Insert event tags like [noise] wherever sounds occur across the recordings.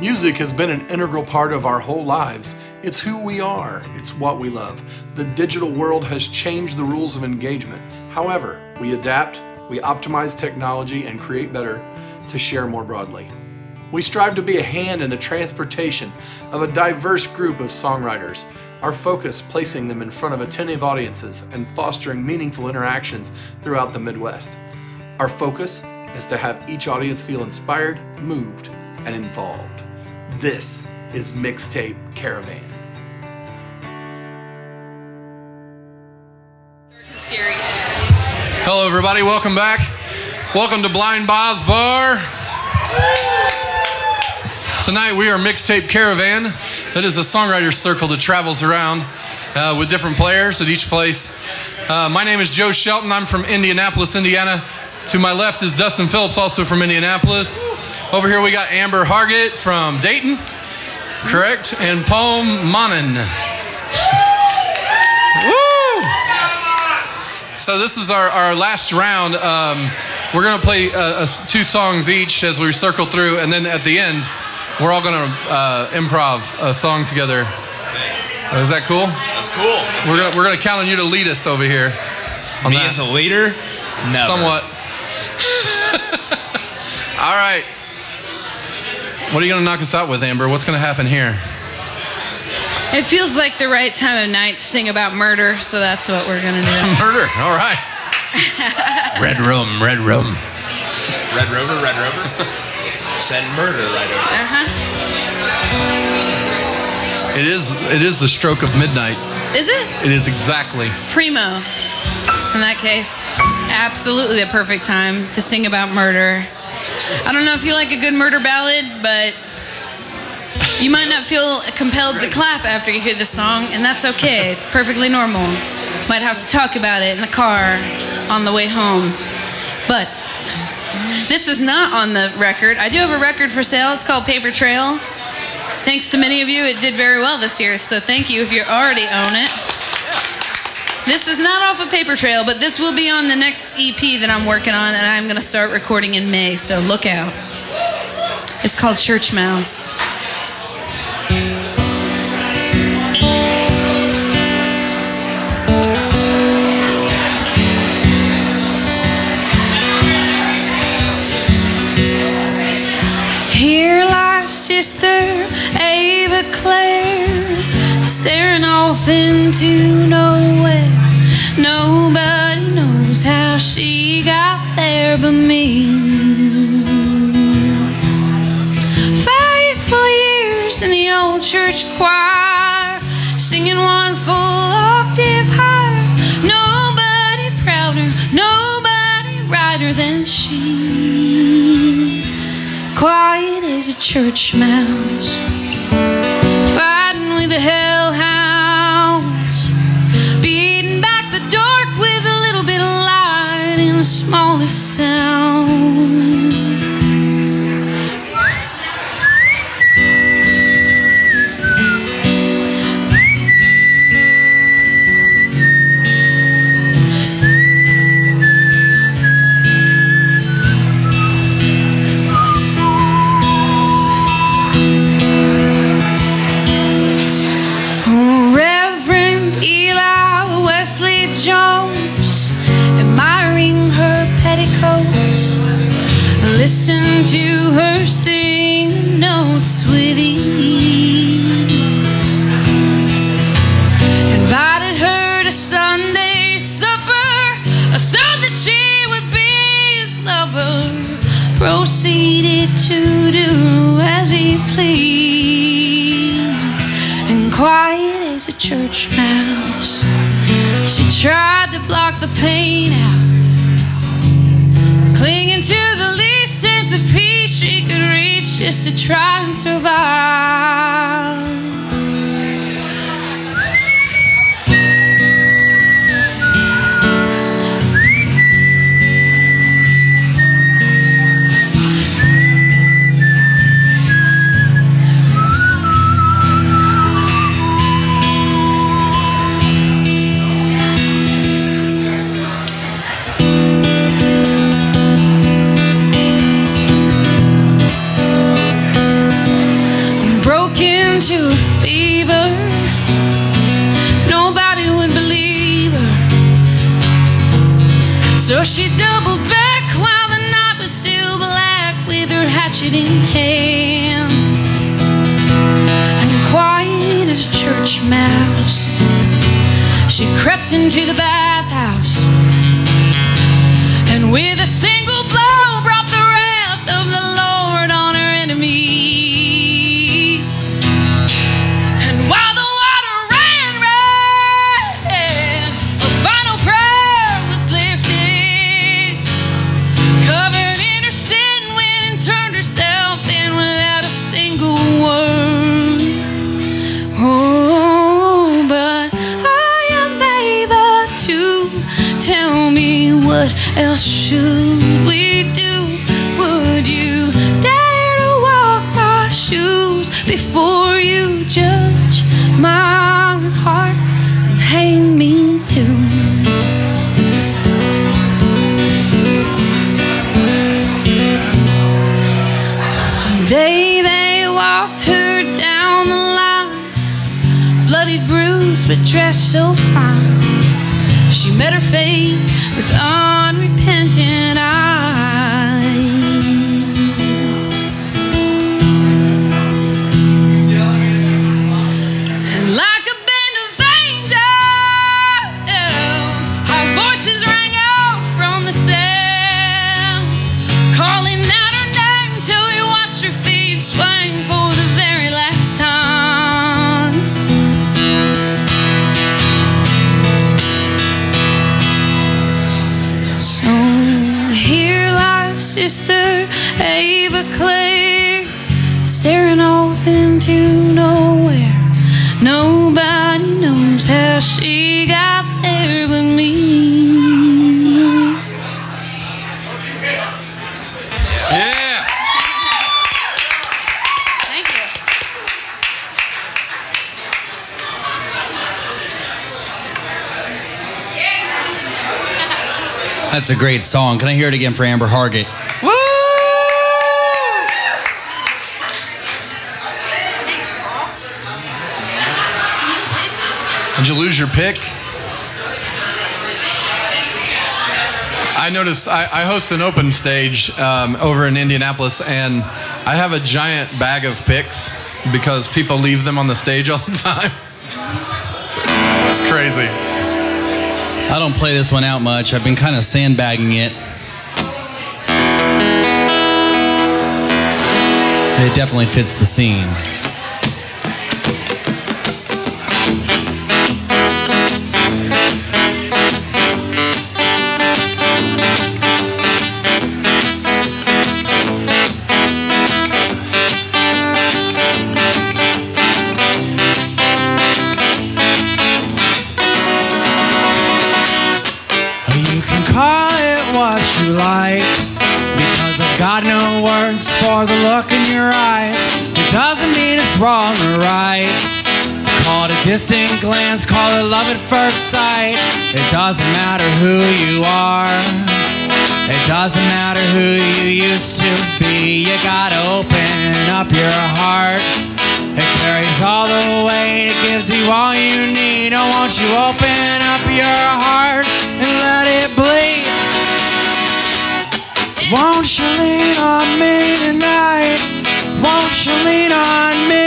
Music has been an integral part of our whole lives. It's who we are, it's what we love. The digital world has changed the rules of engagement. However, we adapt, we optimize technology, and create better to share more broadly. We strive to be a hand in the transportation of a diverse group of songwriters, our focus placing them in front of attentive audiences and fostering meaningful interactions throughout the Midwest. Our focus is to have each audience feel inspired, moved, and involved. This is Mixtape Caravan. Hello, everybody. Welcome back. Welcome to Blind Bob's Bar. Tonight we are Mixtape Caravan. That is a songwriter's circle that travels around uh, with different players at each place. Uh, my name is Joe Shelton. I'm from Indianapolis, Indiana. To my left is Dustin Phillips, also from Indianapolis. Over here we got Amber Hargett from Dayton, correct? And Paul Monin. Woo! So this is our, our last round. Um, we're gonna play uh, uh, two songs each as we circle through, and then at the end, we're all gonna uh, improv a song together. Is that cool? That's cool. Let's We're gonna, we're gonna count on you to lead us over here. Me that. as a leader? Never. Somewhat. [laughs] All right. What are you going to knock us out with, Amber? What's going to happen here? It feels like the right time of night to sing about murder, so that's what we're gonna do. [laughs] Murder. All right. [laughs] red room, red room. Red Rover, Red Rover. Send murder right over. Uh huh. It is it is the stroke of midnight. Is it It is exactly. primo? In that case, it's absolutely the perfect time to sing about murder. I don't know if you like a good murder ballad, but you might not feel compelled to clap after you hear the song, and that's okay. It's perfectly normal. Might have to talk about it in the car on the way home. But this is not on the record. I do have a record for sale. It's called Paper Trail. Thanks to many of you, it did very well this year, so thank you if you already own it. This is not off of Paper Trail, but this will be on the next EP that I'm working on, and I'm going to start recording in May, so look out. It's called Church Mouse. Here lies Sister Ava Clare, staring off into nowhere. Nobody knows how she got there but me. Faithful years in the old church choir, singing one full octave higher. Nobody prouder, nobody brighter than she quiet as a church mouse, with the hellhounds, beating back the dark with a little bit of light in the smallest sound. To try and survive. Else should we do? Would you dare to walk my shoes before you judge my heart and hang me too? The day they walked her down the line, bloodied, bruised, but dressed so fine. She met her fate with unrepentant That's a great song. Can I hear it again for Amber Hargett? Woo! Did you lose your pick? I noticed I, I host an open stage um, over in Indianapolis, and I have a giant bag of picks because people leave them on the stage all the [laughs] time. it's crazy. I don't play this one out much. I've been kind of sandbagging it. It definitely fits the scene. At first sight. It doesn't matter who you are. It doesn't matter who you used to be. You gotta open up your heart. It carries all the weight, it gives you all you need. Oh, won't you open up your heart and let it bleed? Won't you lean on me tonight? Won't you lean on me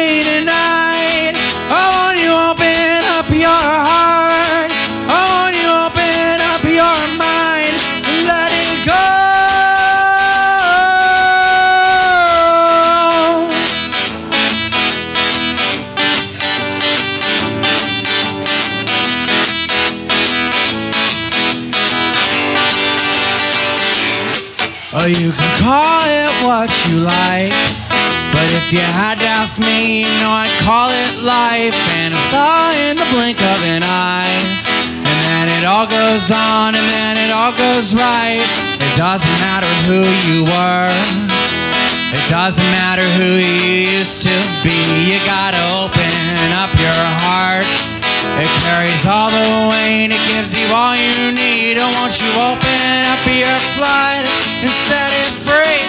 Oh, you can call it what you like. But if you had to ask me, you know I'd call it life. And it's all in the blink of an eye. And then it all goes on, and then it all goes right. It doesn't matter who you were. It doesn't matter who you used to be. You gotta open up your heart. It carries all the weight, it gives you all you need. Oh, won't you open up your flood and set it free?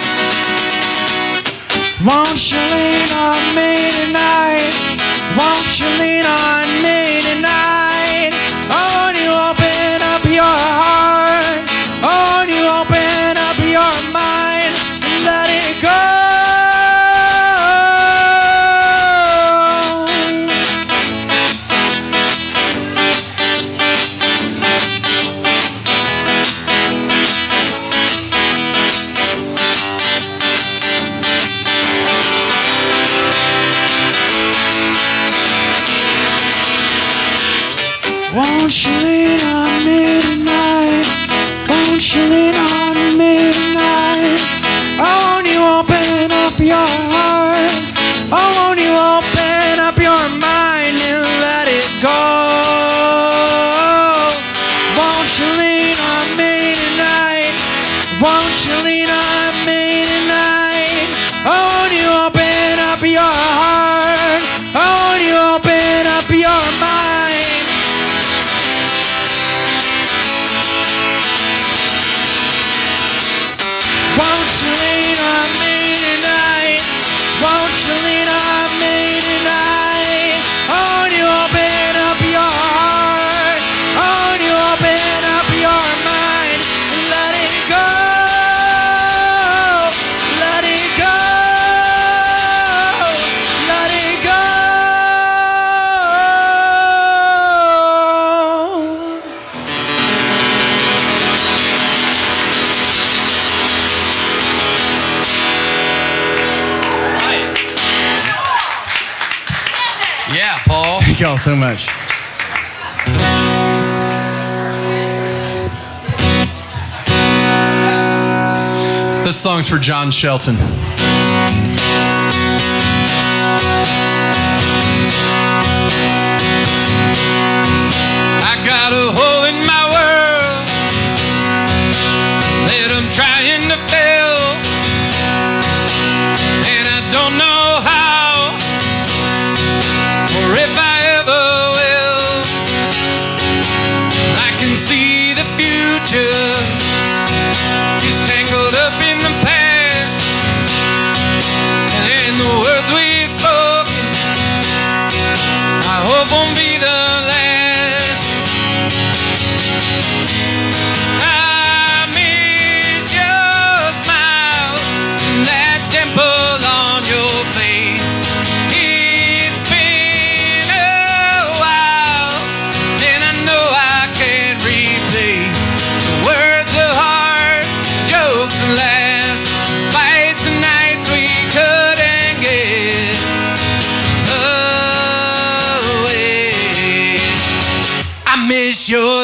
Won't you lean on me tonight? Won't you lean on songs for John Shelton. your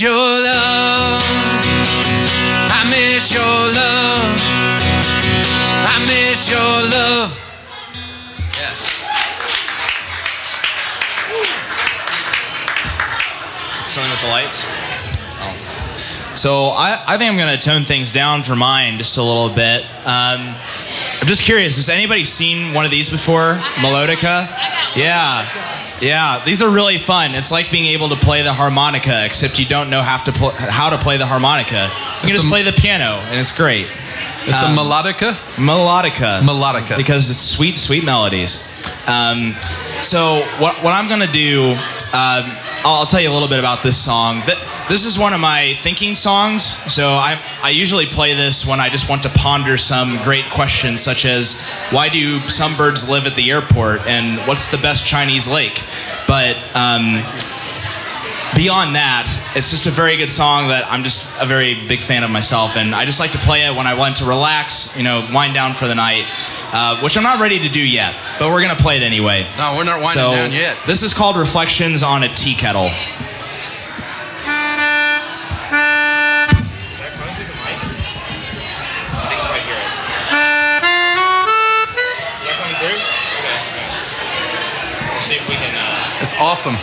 your love. I miss your love. I miss your love. Yes. Something with the lights? Oh. So I, I think I'm going to tone things down for mine just a little bit. Um, I'm just curious, has anybody seen one of these before? Melodica? Yeah. Yeah, these are really fun. It's like being able to play the harmonica, except you don't know have to pl- how to play the harmonica. You can just play the piano, and it's great. It's um, a melodica? Melodica. Melodica. Because it's sweet, sweet melodies. Um, so, what, what I'm going to do. Uh, I'll tell you a little bit about this song. This is one of my thinking songs. So I, I usually play this when I just want to ponder some great questions, such as why do some birds live at the airport and what's the best Chinese lake? But um, beyond that, it's just a very good song that I'm just a very big fan of myself, and I just like to play it when I want to relax, you know, wind down for the night, uh, which I'm not ready to do yet, but we're gonna play it anyway. No, we're not winding so down yet. this is called Reflections on a Tea Kettle. See the mic right here. Yeah, can you do? Okay. Let's see if we can. Uh, It's awesome.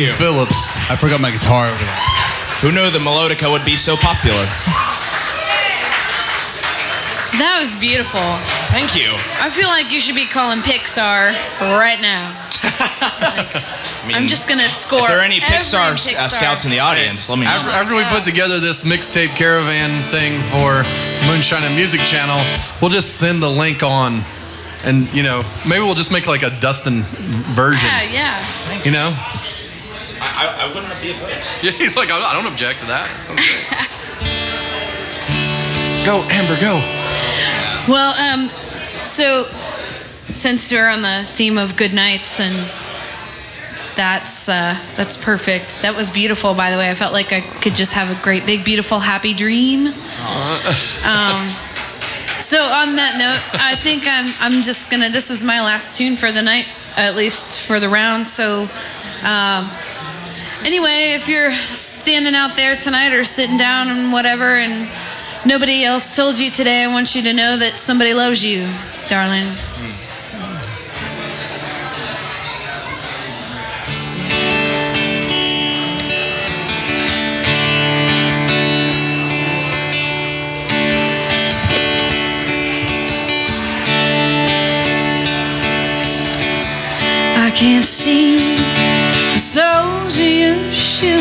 Dustin you. Phillips. I forgot my guitar over there. Who knew the melodica would be so popular? That was beautiful. Thank you. I feel like you should be calling Pixar right now. [laughs] I mean, I'm just gonna score. If there are any every Pixar, uh, scouts in the audience, let me know. After, after we put together this mixtape caravan thing for Moonshine and Music Channel, we'll just send the link on, and you know maybe we'll just make like a Dustin version. Yeah, yeah. You know? I, I wouldn't be opposed. Yeah, [laughs] he's like, I I don't object to that. That sounds great. [laughs] go, Amber, go. Well, um, so since we're on the theme of good nights and that's uh, that's perfect. That was beautiful, by the way. I felt like I could just have a great, big, beautiful, happy dream. [laughs] Um, so on that note, I think I'm I'm just gonna. This is my last tune for the night, at least for the round. So. Um, Anyway, if you're standing out there tonight or sitting down and whatever, and nobody else told you today, I want you to know that somebody loves you, darling. I can't see soles of your shoes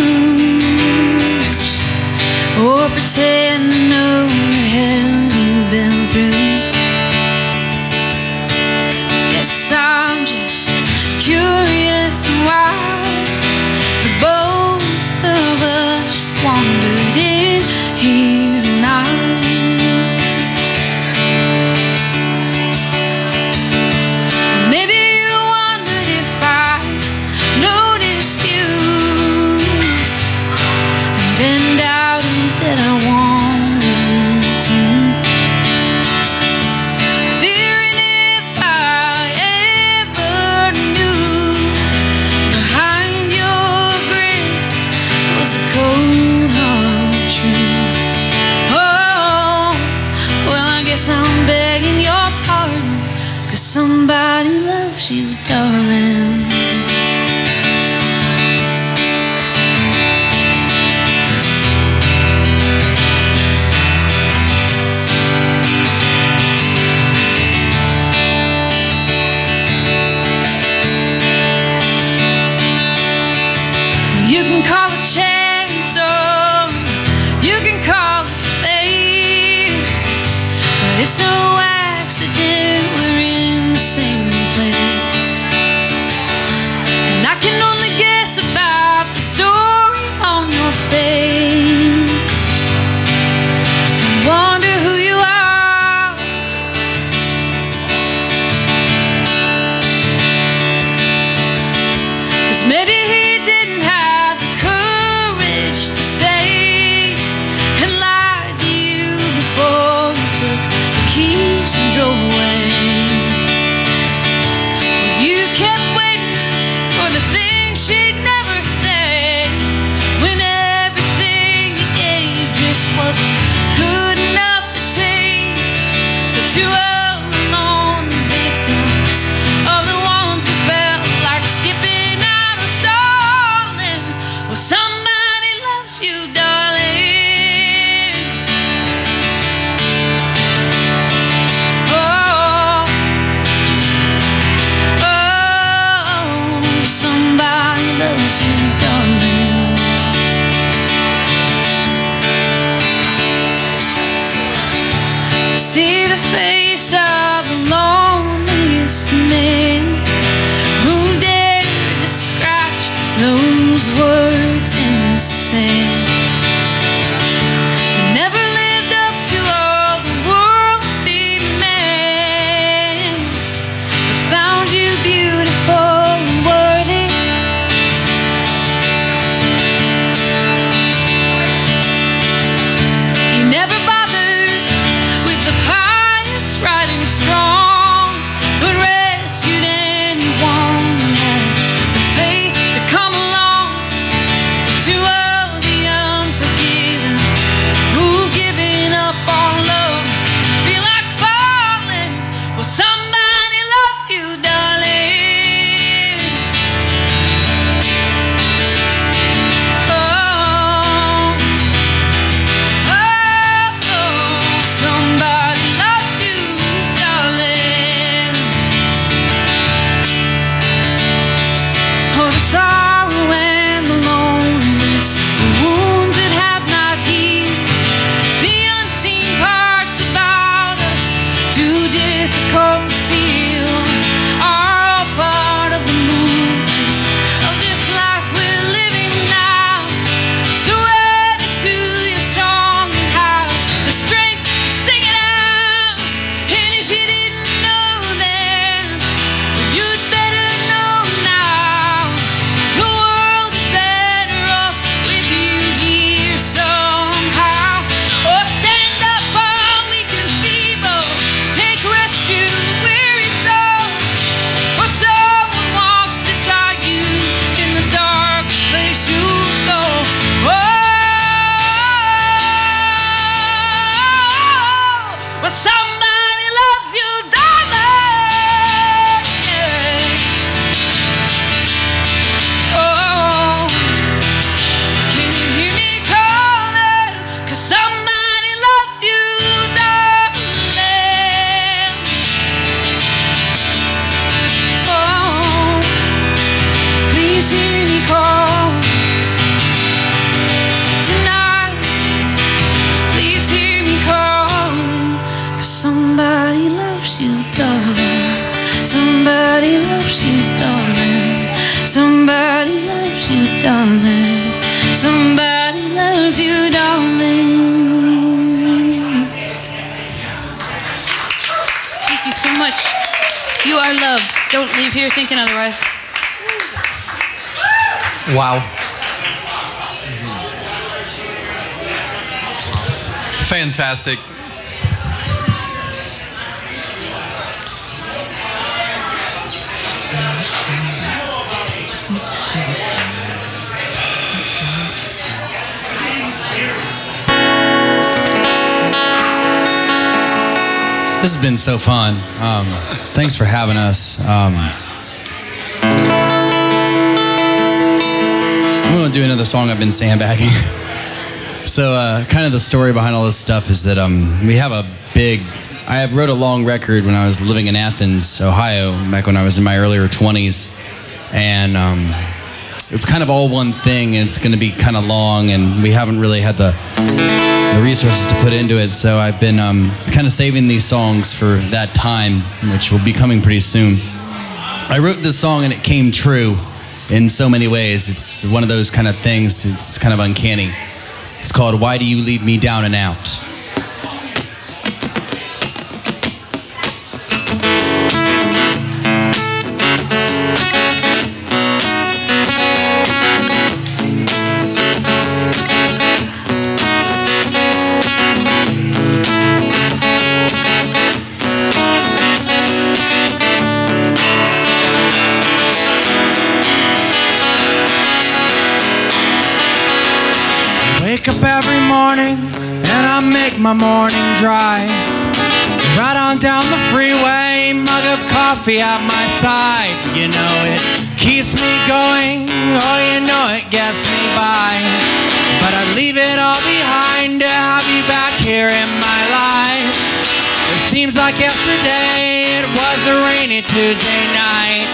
or pretend to know the hell you've been through. Guess I'm just curious why thanks for having us. Um, I'm going to do another song I've been sandbagging. [laughs] so, uh, kind of the story behind all this stuff is that um, we have a big. I have wrote a long record when I was living in Athens, Ohio, back when I was in my earlier 20s, and um, it's kind of all one thing, and it's going to be kind of long, and we haven't really had the resources to put into it. So I've been um, kind of saving these songs for that time, which will be coming pretty soon. I wrote this song and it came true in so many ways. It's one of those kind of things, it's kind of uncanny. It's called Why Do You Leave Me Down and Out? My morning drive. Right on down the freeway, mug of coffee at my side. You know it keeps me going, oh, you know it gets me by. But I'd leave it all behind to have you back here in my life. It seems like yesterday, it was a rainy Tuesday night.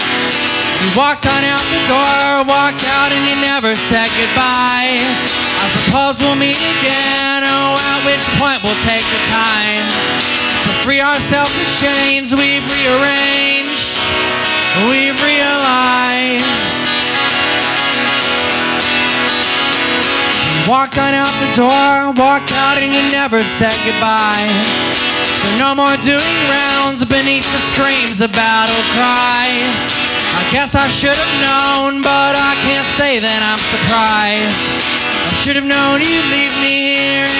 You walked on out the door, walked out, and you never said goodbye. I suppose we'll meet again, oh, at which point we'll take the time to free ourselves from chains we've rearranged, we've realized. Walked on out the door, walked out, and you never said goodbye. So no more doing rounds beneath the screams of battle cries. I guess I should have known, but I can't say that I'm surprised. I should have known you'd leave me here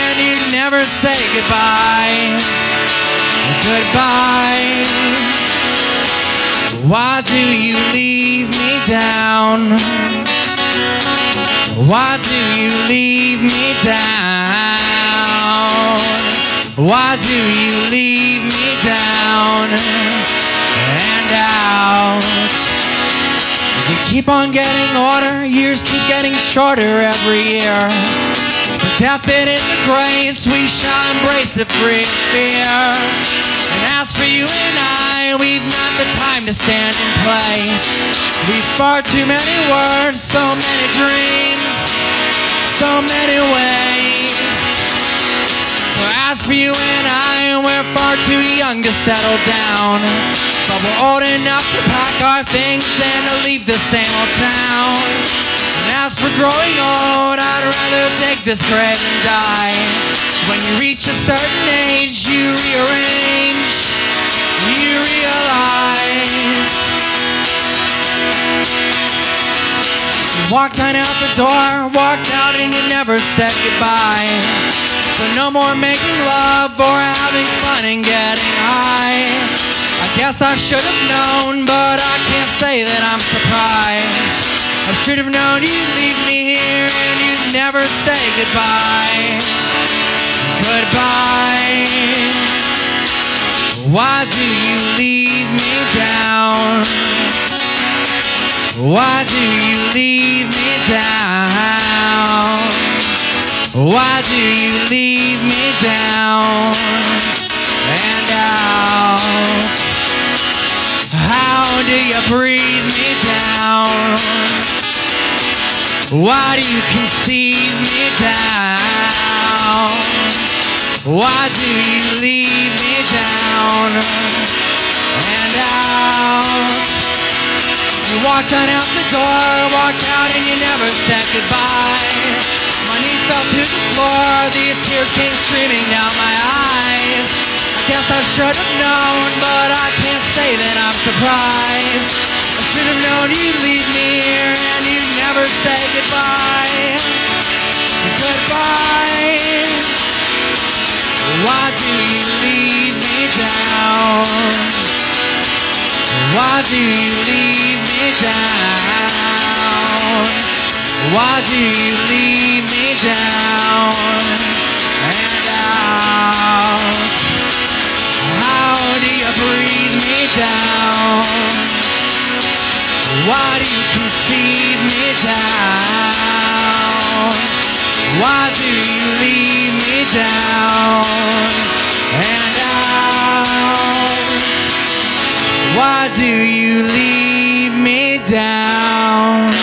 never say goodbye. Goodbye. Why do you leave me down? Why do you leave me down? Why do you leave me down and out? We keep on getting older, years keep getting shorter every year. Death it is a grace, we shall embrace it free fear. And as for you and I, we've not the time to stand in place. We've far too many words, so many dreams, so many ways. So as for you and I, we're far too young to settle down. But we're old enough to pack our things and to leave the same old town. And as for growing old, I'd rather take this grave and die. When you reach a certain age, you rearrange, you realize. You walked on out the door, walked out and you never said goodbye. So no more making love or having fun and getting high. I guess I should have known, but I can't say that I'm surprised. I should have known you'd leave me here and you'd never say goodbye. Goodbye. Why do you leave me down? Why do you leave me down? Why do you leave Why do you conceive me down? Why do you leave me down and out? You walked on out the door, walked out and you never said goodbye. My knees fell to the floor, these tears came streaming down my eyes. I guess I should have known, but I can't say that I'm surprised. I should have known you'd leave me here and you'd never say goodbye. Goodbye. Why do you leave me down? Why do you leave me down? Why do you leave me down and out? How do you breathe Why do you conceive me down? Why do you leave me down and out? Why do you leave me down?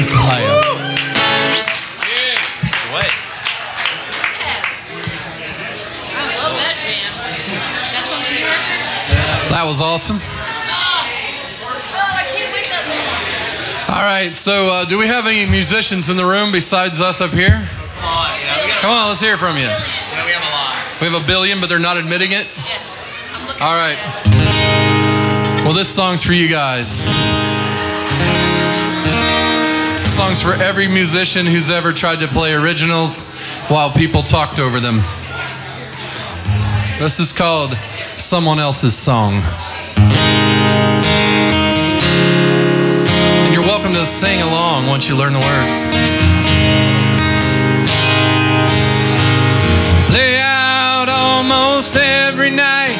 Thanks, Ohio. What? I love that jam. That's on new record? That was awesome. Oh, I can't wait that long. All right, so uh, do we have any musicians in the room besides us up here? Come on, you know, we, got, Come on, let's hear from you. yeah, we have a lot. We have a billion, but they're not admitting it. Yes. I'm looking All for right. Well, this song's for you guys. Song's for every musician who's ever tried to play originals while people talked over them. This is called Someone Else's Song. And you're welcome to sing along once you learn the words. Lay out almost every night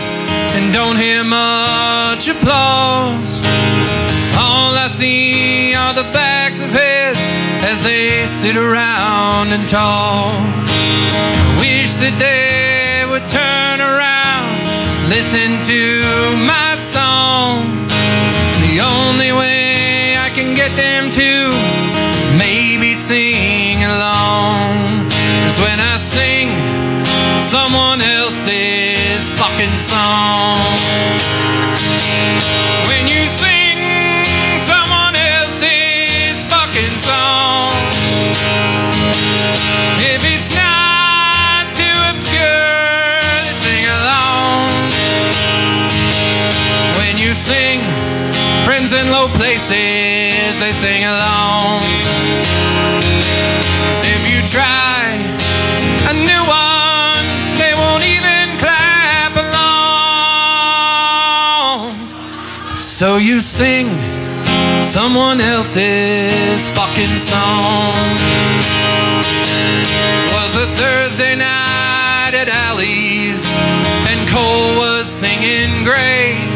and don't hear much applause. All I see are the heads as they sit around and talk. I wish that they would turn around, listen to my song. The only way I can get them to maybe sing along is when I sing someone else's fucking song. Along. If you try a new one, they won't even clap along. So you sing someone else's fucking song. It Was a Thursday night at Alley's, and Cole was singing great.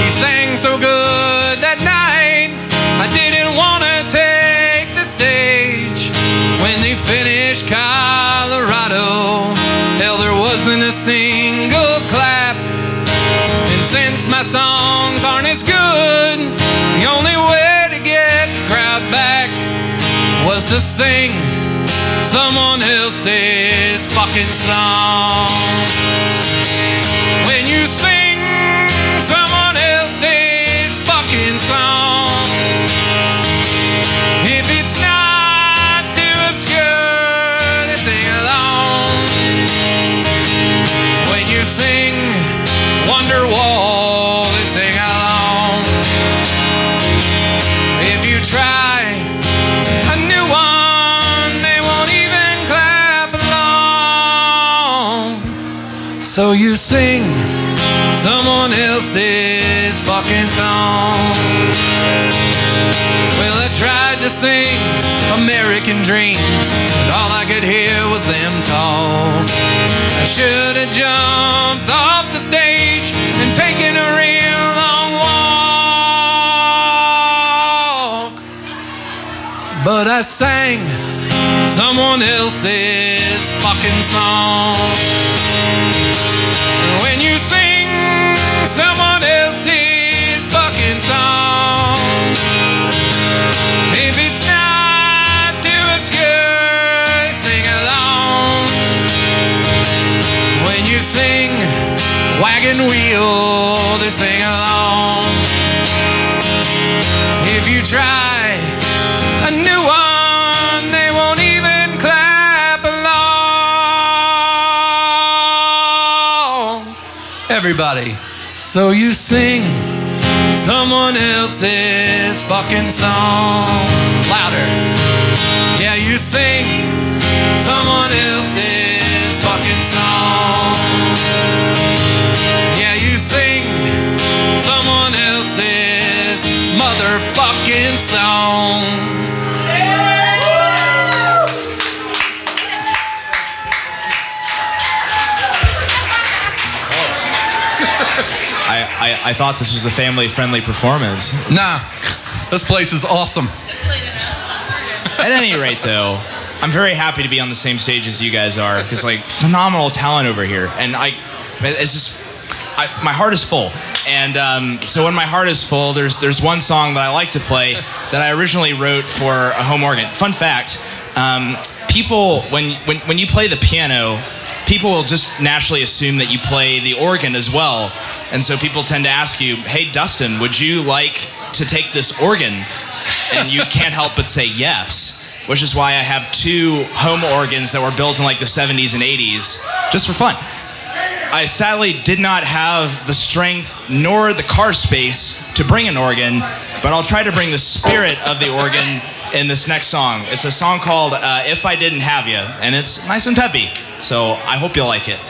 He sang so good aren't as good, the only way to get the crowd back was to sing someone else's fucking song. song. Well, I tried to sing American Dream, but all I could hear was them talk. I should have jumped off the stage and taken a real long walk. But I sang someone else's fucking song. Everybody, so you sing someone else's fucking song. Louder. Yeah, you sing someone else's fucking song. Yeah, you sing someone else's motherfucking song. I, I, thought this was a family friendly performance. Nah, this place is awesome. At any rate, though, I'm very happy to be on the same stage as you guys are because, like, phenomenal talent over here. And I, it's just, I, my heart is full. And um, so when my heart is full, there's there's one song that I like to play that I originally wrote for a home organ. Fun fact: um, people when, when when you play the piano, people will just naturally assume that you play the organ as well. And so people tend to ask you, "Hey, Dustin, would you like to take this organ?" And you can't help but say yes. Which is why I have two home organs that were built in like the 70s and 80s, just for fun. I sadly did not have the strength nor the car space to bring an organ, but I'll try to bring the spirit of the organ in this next song. It's a song called uh, If I Didn't Have You, and it's nice and peppy. So I hope you'll like it.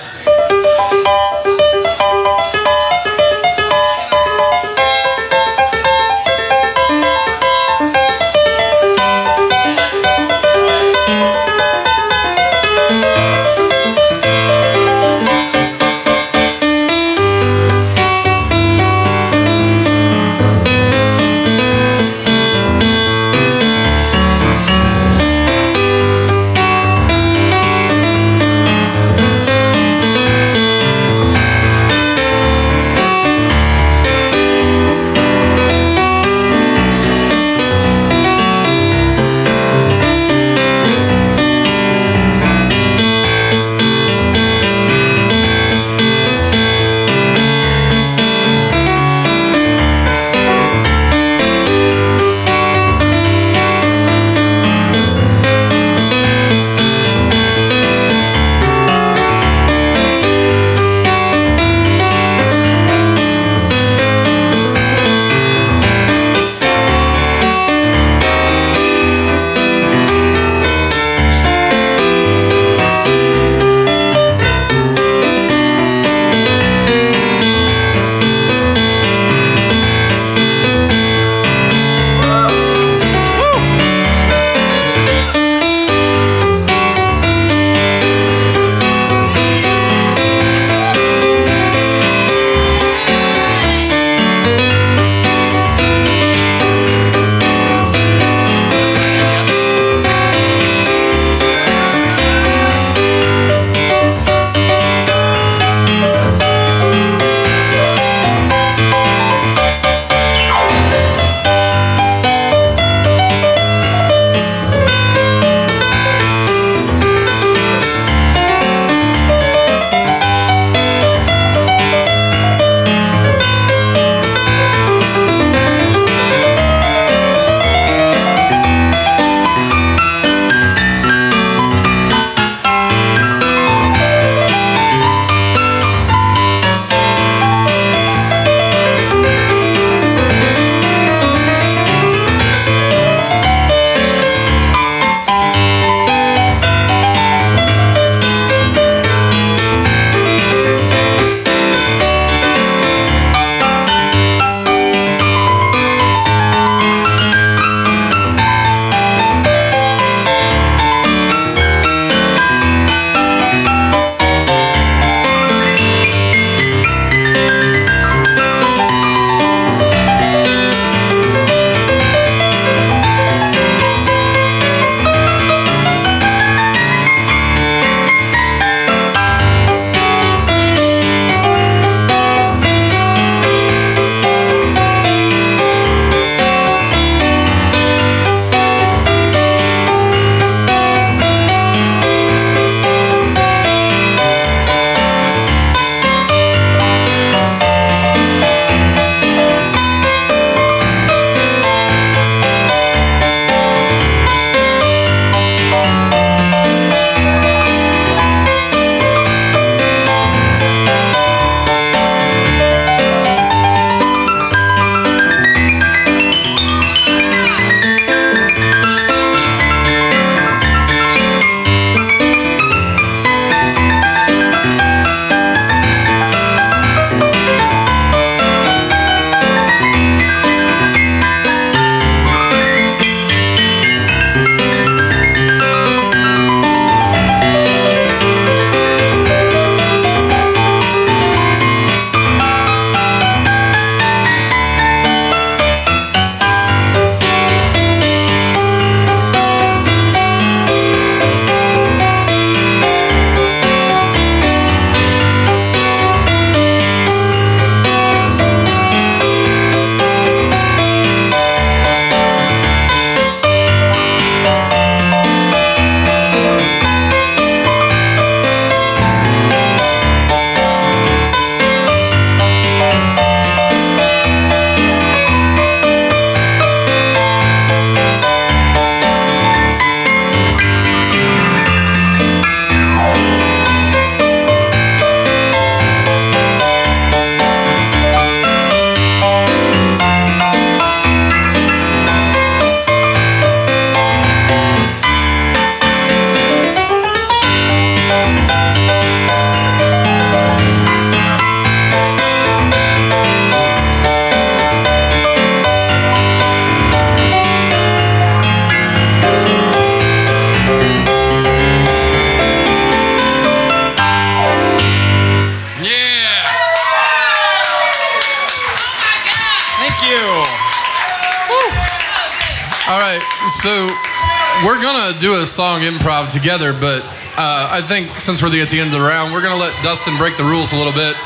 We're gonna do a song improv together, but uh, I think since we're at the end of the round, we're gonna let Dustin break the rules a little bit.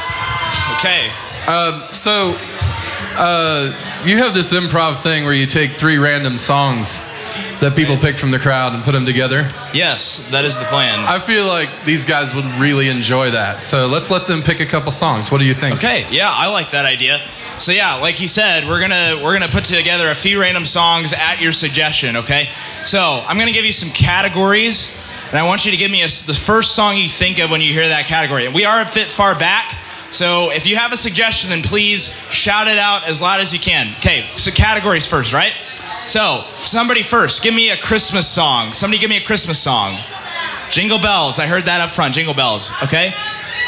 Okay. Um, so uh, you have this improv thing where you take three random songs that people pick from the crowd and put them together. Yes, that is the plan. I feel like these guys would really enjoy that. So let's let them pick a couple songs. What do you think? Okay, yeah, I like that idea. So yeah, like he said, we're gonna we're gonna put together a few random songs at your suggestion. Okay, so I'm gonna give you some categories, and I want you to give me a, the first song you think of when you hear that category. And we are a bit far back, so if you have a suggestion, then please shout it out as loud as you can. Okay, so categories first, right? So somebody first, give me a Christmas song. Somebody give me a Christmas song. Jingle bells. I heard that up front. Jingle bells. Okay.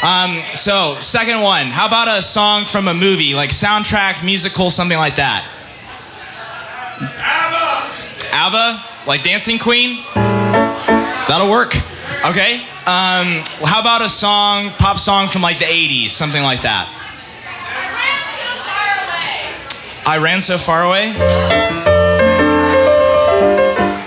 Um, so second one. How about a song from a movie, like soundtrack, musical, something like that? ABBA. ABBA, like Dancing Queen. That'll work. Okay. Um, how about a song, pop song from like the '80s, something like that? I ran so far away.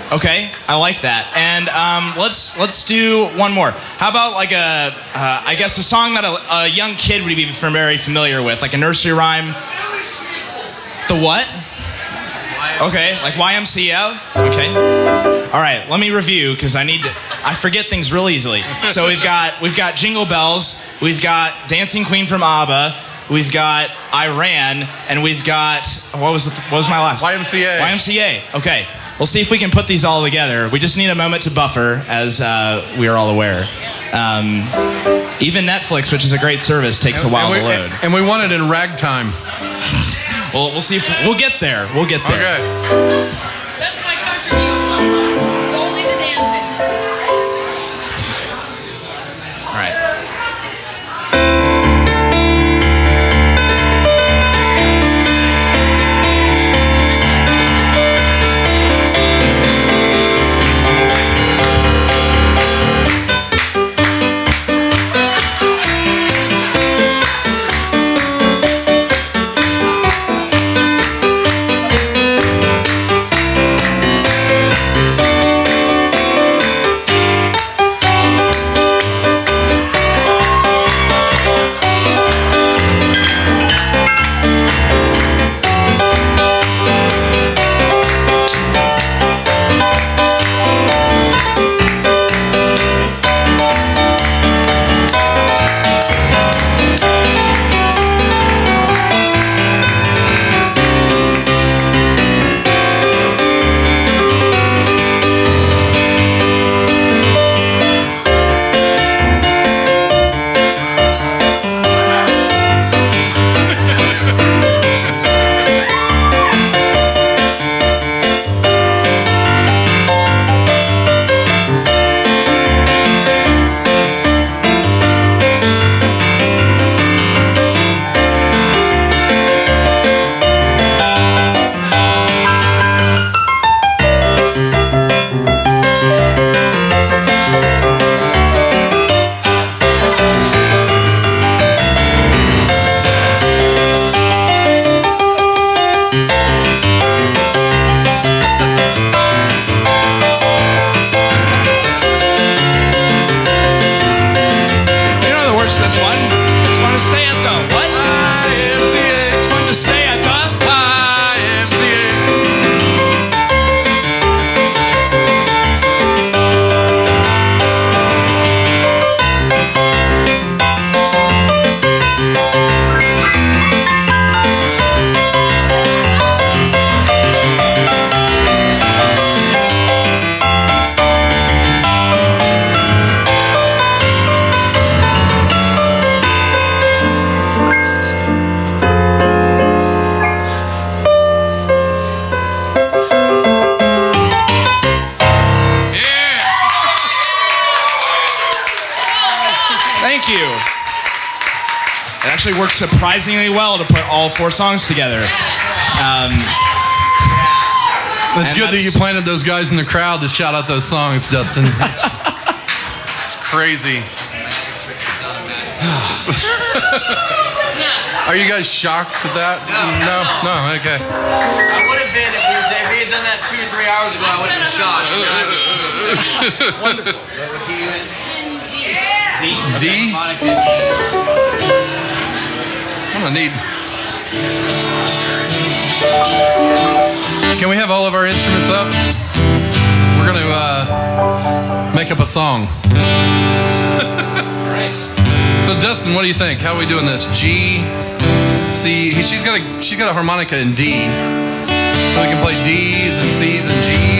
Okay, I like that. And um, let's let's do one more. How about like a, uh, I guess a song that a, a young kid would be very familiar with, like a nursery rhyme. The what? Okay, like YMCA. Okay. All right, let me review because I need to. I forget things real easily. So we've got we've got Jingle Bells, we've got Dancing Queen from ABBA, we've got I Ran, and we've got what was the, what was my last? YMCA. YMCA. Okay. We'll see if we can put these all together. We just need a moment to buffer, as uh, we are all aware. Um, even Netflix, which is a great service, takes a while and we, to load. And we want it in ragtime. [laughs] We'll, we'll see if we'll get there. We'll get there. Okay. Four songs together. Um, It's And good that you planted those guys in the crowd to shout out those songs, Dustin. [laughs] It's, it's crazy. Are you guys shocked at that? No, no, okay. I would have been if we, were, if we had done that two or three hours ago. I would have been shocked. [laughs] Wonderful. D. I'm gonna need. Can we have all of our instruments up? We're gonna uh, make up a song. [laughs] So Dustin, what do you think? How are we doing this? G, C. She's got a she's got a harmonica in D, so we can play D's and C's and G's.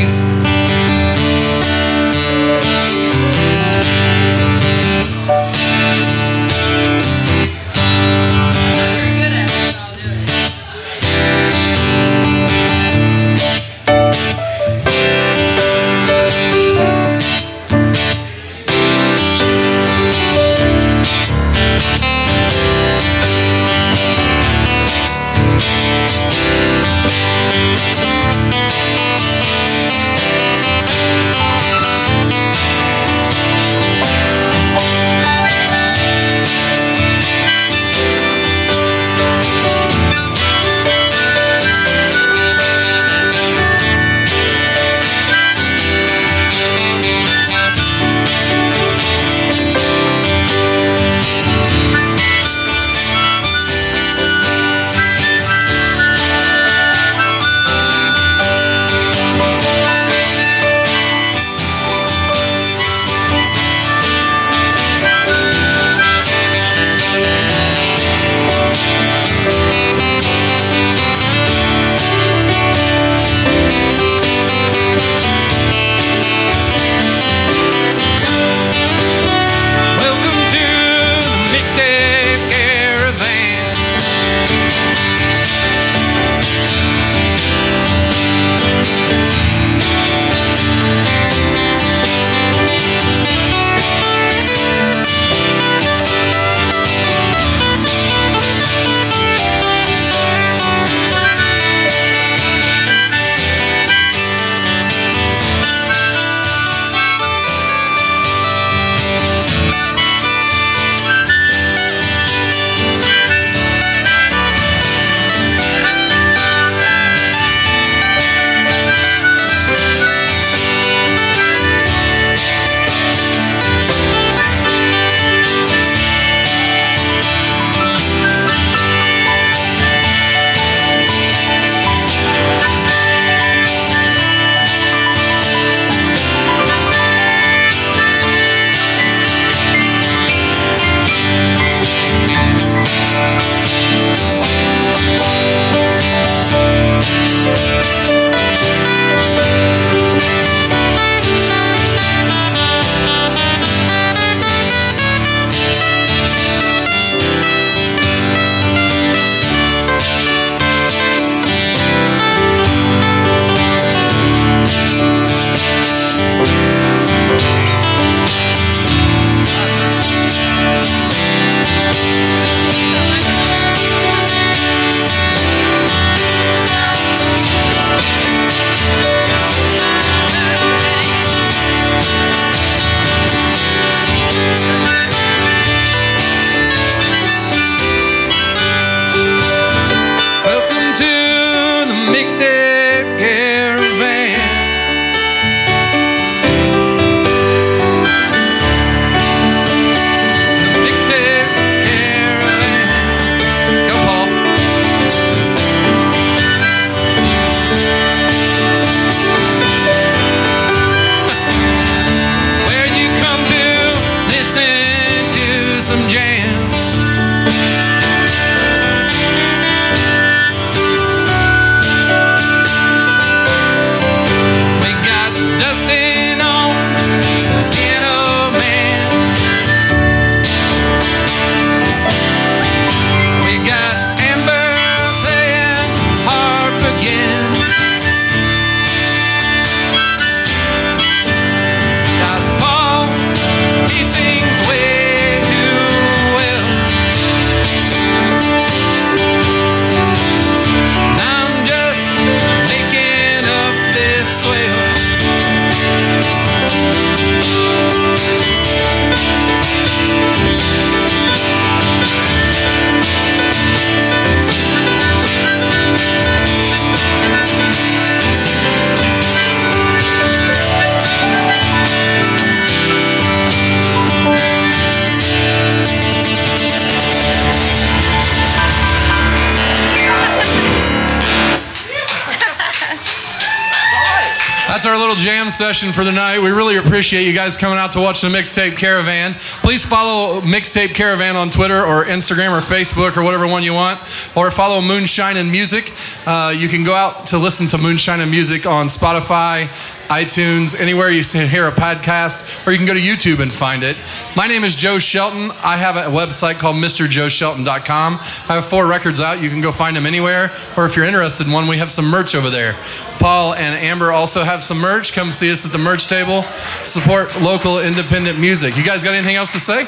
Session for the night. We really appreciate you guys coming out to watch the Mixtape Caravan. Please follow Mixtape Caravan on Twitter or Instagram or Facebook or whatever one you want, or follow Moonshine and Music. Uh, you can go out to listen to Moonshine and Music on Spotify, iTunes, anywhere you can hear a podcast, or you can go to YouTube and find it. My name is Joe Shelton. I have a website called MrJoeShelton.com. I have four records out. You can go find them anywhere, or if you're interested in one, we have some merch over there. Paul and Amber also have some merch. Come see us at the merch table. Support local independent music. You guys got anything else to say?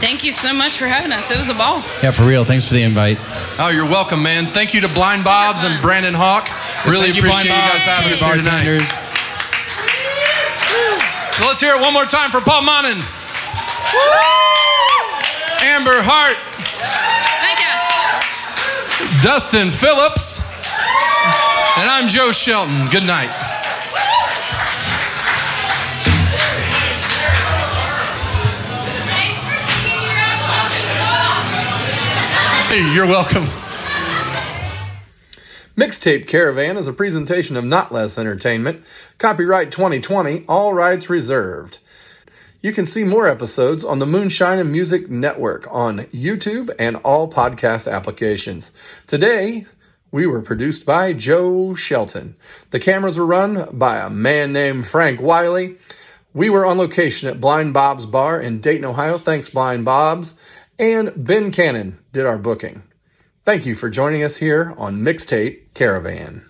Thank you so much for having us. It was a ball. Yeah, for real. Thanks for the invite. Oh, you're welcome, man. Thank you to Blind Bob's and Brandon Hawk. Really Thank you, appreciate Blind you guys having us here tonight. Bartenders. So let's hear it one more time for Paul Monin. Amber Hart, Thank you. Dustin Phillips, and I'm Joe Shelton. Good night. Hey, you're welcome. Mixtape Caravan is a presentation of Not Less Entertainment. Copyright 2020, all rights reserved. You can see more episodes on the Moonshine and Music Network on YouTube and all podcast applications. Today, we were produced by Joe Shelton. The cameras were run by a man named Frank Wiley. We were on location at Blind Bob's Bar in Dayton, Ohio. Thanks, Blind Bob's. And Ben Cannon did our booking. Thank you for joining us here on Mixtape Caravan.